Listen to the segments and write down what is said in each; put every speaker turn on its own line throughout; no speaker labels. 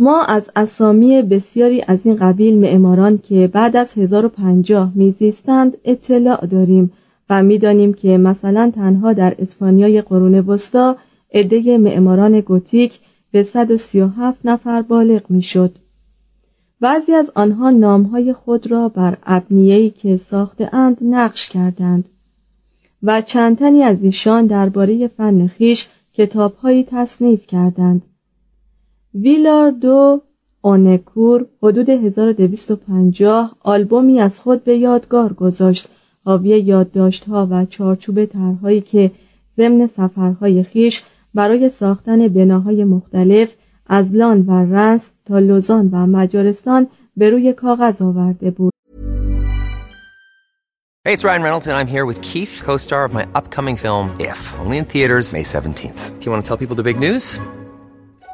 ما از اسامی بسیاری از این قبیل معماران که بعد از 1050 میزیستند اطلاع داریم و می‌دانیم که مثلا تنها در اسپانیای قرون وسطا عده معماران گوتیک به 137 نفر بالغ می‌شد. بعضی از آنها نامهای خود را بر ابنیه‌ای که ساخته اند نقش کردند و چند تنی از ایشان درباره فن خیش کتابهایی تصنیف کردند. ویلار دو آنکور حدود 1250 آلبومی از خود به یادگار گذاشت حاوی یادداشتها و چارچوب طرحهایی که ضمن سفرهای خیش برای ساختن بناهای مختلف از لان و رنس تا لوزان و مجارستان به روی کاغذ آورده بود.
Hey, it's Ryan Reynolds, and I'm here with Keith, co-star of my upcoming film If, only in theaters May 17th. Do you want to tell people the big news?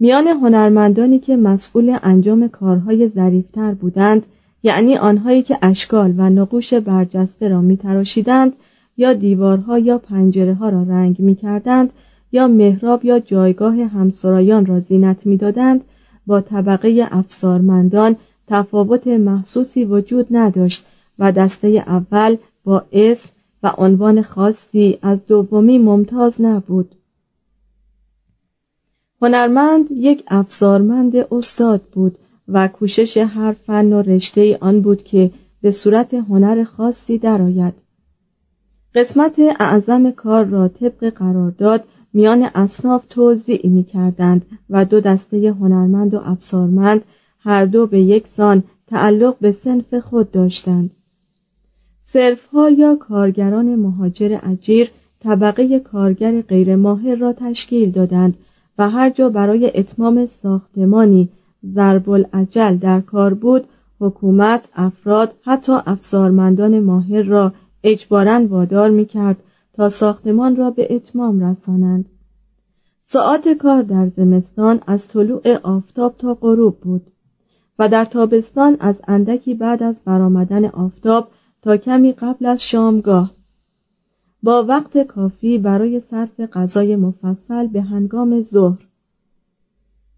میان هنرمندانی که مسئول انجام کارهای ظریفتر بودند یعنی آنهایی که اشکال و نقوش برجسته را میتراشیدند یا دیوارها یا پنجره ها را رنگ می‌کردند یا محراب یا جایگاه همسرایان را زینت می‌دادند با طبقه افسارمندان تفاوت محسوسی وجود نداشت و دسته اول با اسم و عنوان خاصی از دومی ممتاز نبود. هنرمند یک افزارمند استاد بود و کوشش هر فن و رشته آن بود که به صورت هنر خاصی درآید. قسمت اعظم کار را طبق قرارداد میان اصناف توضیع می کردند و دو دسته هنرمند و افسارمند هر دو به یک سان تعلق به سنف خود داشتند. صرفها یا کارگران مهاجر اجیر طبقه کارگر غیرماهر را تشکیل دادند و هر جا برای اتمام ساختمانی ضرب العجل در کار بود حکومت افراد حتی افسارمندان ماهر را اجبارا وادار می کرد تا ساختمان را به اتمام رسانند. ساعت کار در زمستان از طلوع آفتاب تا غروب بود و در تابستان از اندکی بعد از برآمدن آفتاب تا کمی قبل از شامگاه با وقت کافی برای صرف غذای مفصل به هنگام ظهر.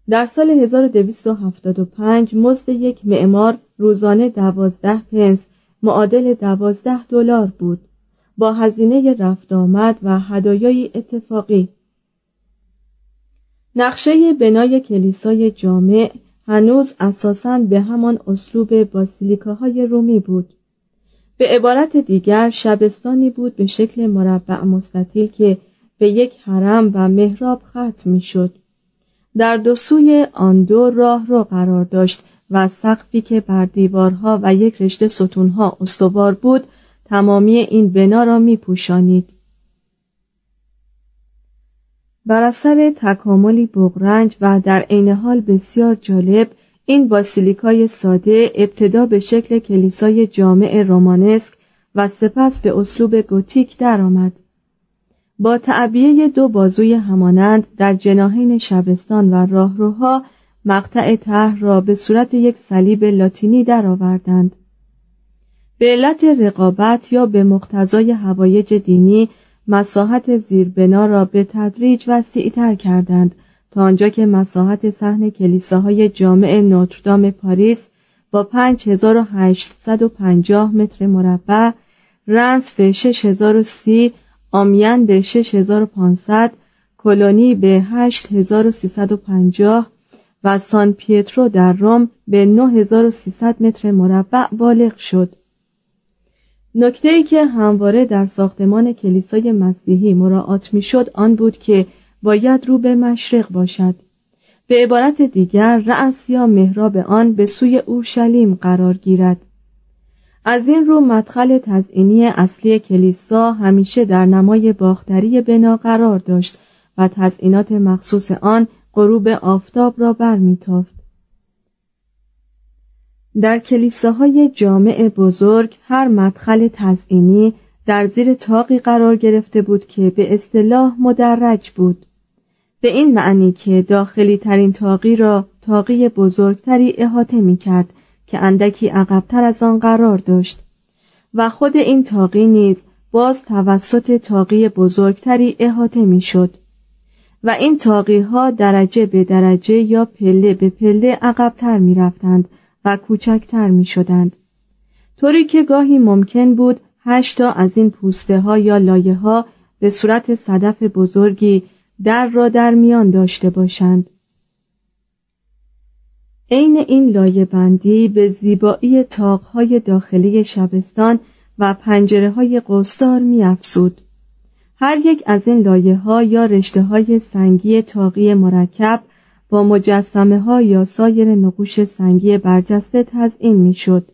در سال 1275 مزد یک معمار روزانه دوازده پنس معادل دوازده دلار بود. با هزینه رفت آمد و هدایای اتفاقی. نقشه بنای کلیسای جامع هنوز اساساً به همان اسلوب باسیلیکاهای رومی بود. به عبارت دیگر شبستانی بود به شکل مربع مستطیل که به یک حرم و محراب ختم می‌شد در دو سوی آن دو راه رو قرار داشت و سقفی که بر دیوارها و یک رشته ستونها استوار بود تمامی این بنا را می پوشانید. بر اثر تکاملی بغرنج و در عین حال بسیار جالب این باسیلیکای ساده ابتدا به شکل کلیسای جامع رومانسک و سپس به اسلوب گوتیک درآمد. با تعبیه دو بازوی همانند در جناهین شبستان و راهروها مقطع طرح را به صورت یک صلیب لاتینی درآوردند. به علت رقابت یا به مقتضای هوایج دینی مساحت زیربنا را به تدریج وسیعتر کردند تا آنجا که مساحت صحن کلیساهای جامع نوتردام پاریس با 5850 متر مربع، رنس به 6030 آمیان به 6500 کلونی به 8350 و سان پیترو در روم به 9300 متر مربع بالغ شد. نکته ای که همواره در ساختمان کلیسای مسیحی مراعات می‌شد آن بود که باید رو به مشرق باشد. به عبارت دیگر رأس یا محراب آن به سوی اورشلیم قرار گیرد. از این رو مدخل تزئینی اصلی کلیسا همیشه در نمای باختری بنا قرار داشت و تزئینات مخصوص آن غروب آفتاب را برمیتافت. در کلیساهای جامع بزرگ هر مدخل تزئینی در زیر تاقی قرار گرفته بود که به اصطلاح مدرج بود. به این معنی که داخلی ترین تاقی را تاقی بزرگتری احاطه می کرد که اندکی عقبتر از آن قرار داشت. و خود این تاقی نیز باز توسط تاقی بزرگتری احاطه می شد و این تاقی ها درجه به درجه یا پله به پله عقبتر می رفتند و کوچکتر می شدند طوری که گاهی ممکن بود هشتا از این پوسته ها یا لایه ها به صورت صدف بزرگی در را در میان داشته باشند عین این لایه بندی به زیبایی تاقهای داخلی شبستان و پنجره های قصدار می افسود. هر یک از این لایه ها یا رشته های سنگی تاقی مرکب با مجسمه ها یا سایر نقوش سنگی برجسته تزئین می شد.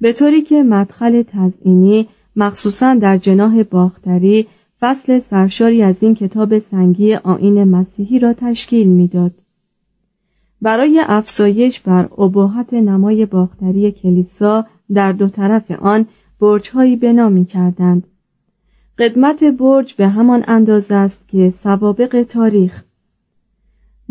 به طوری که مدخل تزئینی مخصوصا در جناح باختری فصل سرشاری از این کتاب سنگی آین مسیحی را تشکیل می‌داد. برای افزایش بر ابهت نمای باختری کلیسا در دو طرف آن برجهایی بنا می کردند. قدمت برج به همان اندازه است که سوابق تاریخ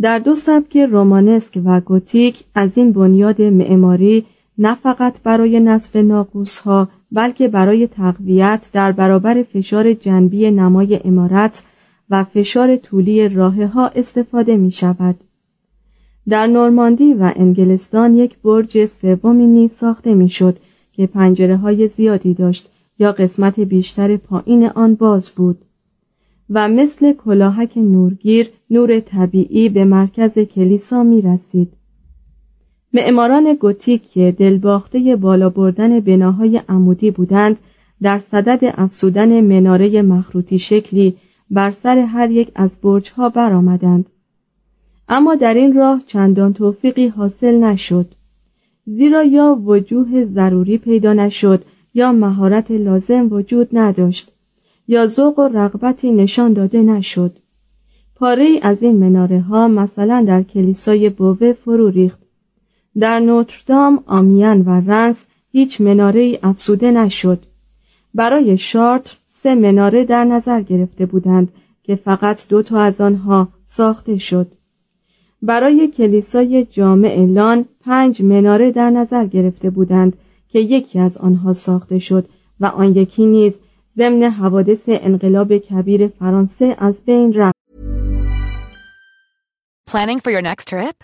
در دو سبک رومانسک و گوتیک از این بنیاد معماری نه فقط برای نصف ناقوس ها بلکه برای تقویت در برابر فشار جنبی نمای امارت و فشار طولی راه ها استفاده می شود. در نورماندی و انگلستان یک برج سومی نیز ساخته می‌شد که پنجره های زیادی داشت یا قسمت بیشتر پایین آن باز بود و مثل کلاهک نورگیر نور طبیعی به مرکز کلیسا می رسید. معماران گوتیک دلباخته بالا بردن بناهای عمودی بودند در صدد افسودن مناره مخروطی شکلی بر سر هر یک از برجها برآمدند. اما در این راه چندان توفیقی حاصل نشد. زیرا یا وجوه ضروری پیدا نشد یا مهارت لازم وجود نداشت یا ذوق و رغبتی نشان داده نشد. پاره از این مناره ها مثلا در کلیسای بوه فرو ریخت. در نوتردام آمیان و رنس هیچ مناره افسوده نشد. برای شارت سه مناره در نظر گرفته بودند که فقط دو تا از آنها ساخته شد. برای کلیسای جامع لان پنج مناره در نظر گرفته بودند که یکی از آنها ساخته شد و آن یکی نیز ضمن حوادث انقلاب کبیر فرانسه از بین رفت.
Planning for your next trip?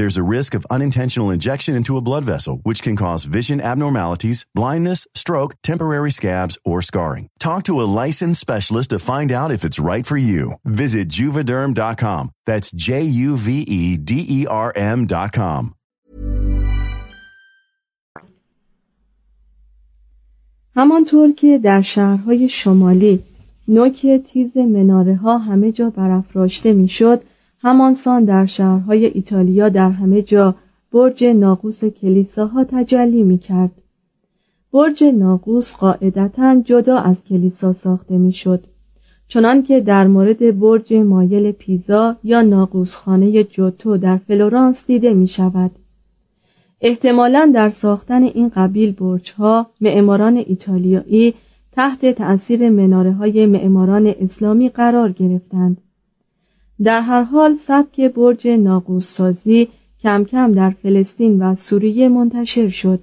There's a risk of unintentional injection into a blood vessel, which can cause vision abnormalities, blindness, stroke, temporary scabs, or scarring. Talk to a licensed specialist to find out if it's right for you. Visit juvederm.com. That's J U V E D E R M.com.
همانطور که در شهرهای شمالی نوک تیز مناره ها همه جا برافراشته میشد همانسان در شهرهای ایتالیا در همه جا برج ناقوس کلیساها تجلی می کرد. برج ناقوس قاعدتا جدا از کلیسا ساخته می‌شد. چنان که در مورد برج مایل پیزا یا ناقوسخانه جوتو در فلورانس دیده می شود. احتمالا در ساختن این قبیل برجها معماران ایتالیایی تحت تأثیر مناره های معماران اسلامی قرار گرفتند. در هر حال سبک برج ناقوس سازی کم کم در فلسطین و سوریه منتشر شد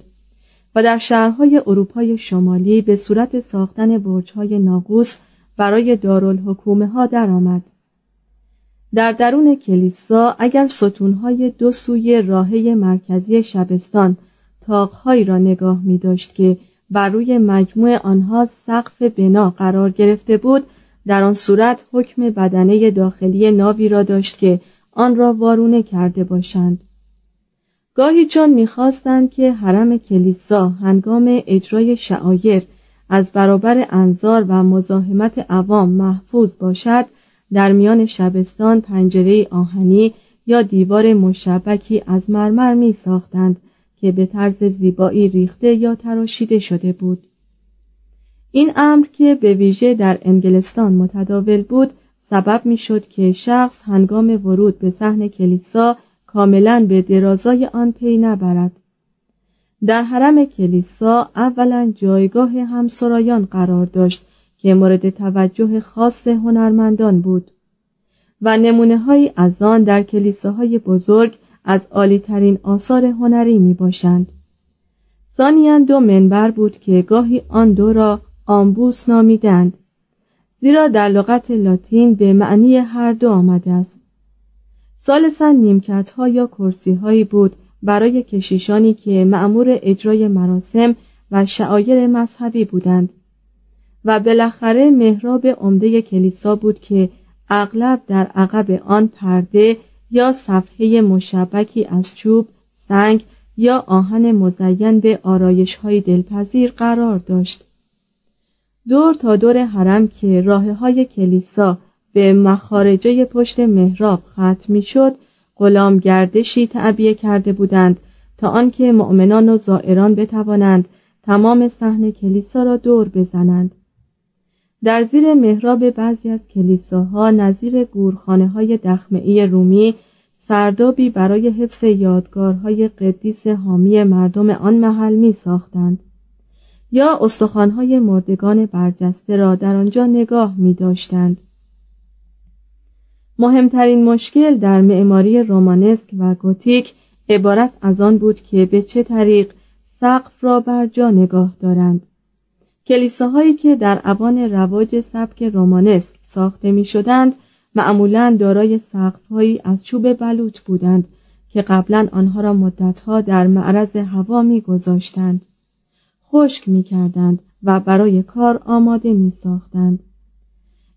و در شهرهای اروپای شمالی به صورت ساختن برجهای ناقوس برای دارالحکومه ها درآمد. در درون کلیسا اگر ستونهای دو سوی راهه مرکزی شبستان تاقهایی را نگاه می داشت که بر روی مجموع آنها سقف بنا قرار گرفته بود در آن صورت حکم بدنه داخلی ناوی را داشت که آن را وارونه کرده باشند. گاهی چون می‌خواستند که حرم کلیسا هنگام اجرای شعایر از برابر انظار و مزاحمت عوام محفوظ باشد در میان شبستان پنجره آهنی یا دیوار مشبکی از مرمر می ساختند که به طرز زیبایی ریخته یا تراشیده شده بود. این امر که به ویژه در انگلستان متداول بود سبب می شد که شخص هنگام ورود به صحن کلیسا کاملا به درازای آن پی نبرد در حرم کلیسا اولا جایگاه همسرایان قرار داشت که مورد توجه خاص هنرمندان بود و نمونه های از آن در کلیساهای بزرگ از عالیترین آثار هنری می باشند. ثانیا دو منبر بود که گاهی آن دو را آمبوس نامیدند. زیرا در لغت لاتین به معنی هر دو آمده است. سالسا نیمکت ها یا کرسی هایی بود برای کشیشانی که معمور اجرای مراسم و شعایر مذهبی بودند. و بالاخره محراب عمده کلیسا بود که اغلب در عقب آن پرده یا صفحه مشبکی از چوب، سنگ یا آهن مزین به آرایش های دلپذیر قرار داشت. دور تا دور حرم که راه های کلیسا به مخارجه پشت محراب ختم می شد غلام گردشی تعبیه کرده بودند تا آنکه مؤمنان و زائران بتوانند تمام صحن کلیسا را دور بزنند. در زیر محراب بعضی از کلیساها نظیر گورخانه های دخمه رومی سردابی برای حفظ یادگارهای قدیس حامی مردم آن محل می ساختند یا استخوانهای مردگان برجسته را در آنجا نگاه می داشتند. مهمترین مشکل در معماری رومانسک و گوتیک عبارت از آن بود که به چه طریق سقف را بر جا نگاه دارند. کلیساهایی که در اوان رواج سبک رومانسک ساخته می شدند معمولا دارای سقفهایی از چوب بلوط بودند که قبلا آنها را مدتها در معرض هوا میگذاشتند خشک می‌کردند و برای کار آماده می ساختند.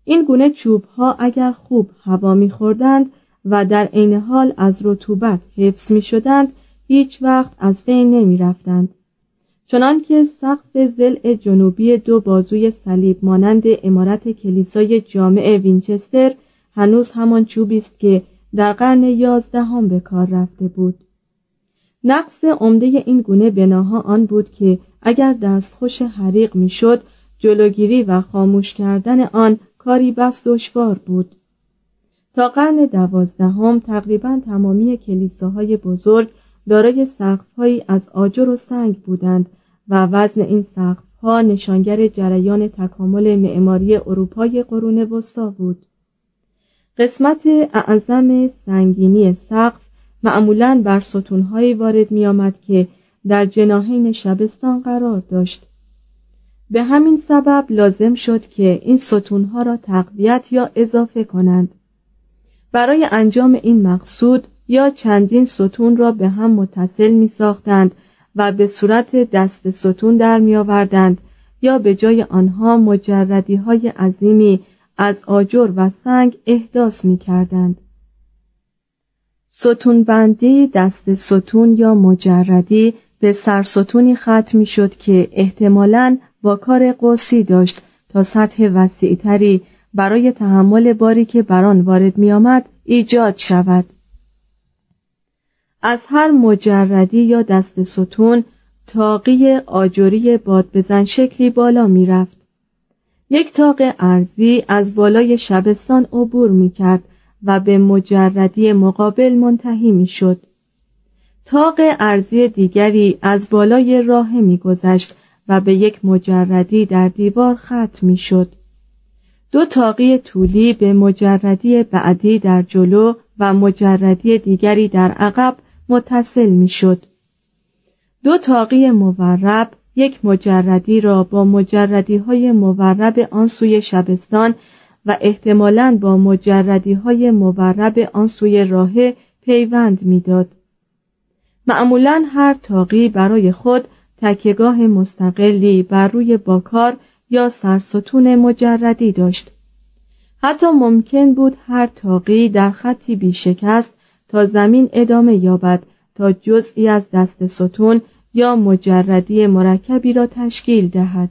این گونه چوب ها اگر خوب هوا میخوردند و در عین حال از رطوبت حفظ می شدند هیچ وقت از بین نمی رفتند. چنانکه سقف زل جنوبی دو بازوی صلیب مانند امارت کلیسای جامع وینچستر هنوز همان چوبی است که در قرن یازدهم به کار رفته بود نقص عمده این گونه بناها آن بود که اگر دستخوش حریق می‌شد جلوگیری و خاموش کردن آن کاری بس دشوار بود. تا قرن دوازدهم تقریبا تمامی کلیساهای بزرگ دارای سقفهایی از آجر و سنگ بودند و وزن این سقفها نشانگر جریان تکامل معماری اروپای قرون وسطا بود. قسمت اعظم سنگینی سقف معمولا بر ستونهایی وارد می آمد که در جناهین شبستان قرار داشت به همین سبب لازم شد که این ستونها را تقویت یا اضافه کنند برای انجام این مقصود یا چندین ستون را به هم متصل می ساختند و به صورت دست ستون در می آوردند یا به جای آنها مجردی های عظیمی از آجر و سنگ احداث می کردند. ستون بندی دست ستون یا مجردی به سرستونی ختم می شد که احتمالاً با کار قوسی داشت تا سطح وسیعتری برای تحمل باری که بر آن وارد می آمد ایجاد شود. از هر مجردی یا دست ستون تاقی آجوری باد بزن شکلی بالا می رفت. یک تاق ارزی از بالای شبستان عبور می کرد و به مجردی مقابل منتهی می شد. تاق ارزی دیگری از بالای راه می گذشت و به یک مجردی در دیوار ختم می شد. دو تاقی طولی به مجردی بعدی در جلو و مجردی دیگری در عقب متصل می شد. دو تاقی مورب یک مجردی را با مجردی های مورب آن سوی شبستان و احتمالاً با مجردی های مورب آن سوی راه پیوند می‌داد. معمولا هر تاقی برای خود تکیگاه مستقلی بر روی باکار یا سرستون مجردی داشت. حتی ممکن بود هر تاقی در خطی بیشکست تا زمین ادامه یابد تا جزئی از دست ستون یا مجردی مرکبی را تشکیل دهد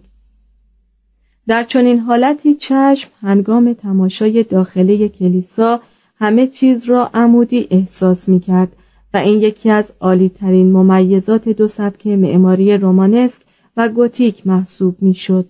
در چنین حالتی چشم هنگام تماشای داخلی کلیسا همه چیز را عمودی احساس می کرد و این یکی از عالیترین ممیزات دو سبک معماری رومانسک و گوتیک محسوب می شد.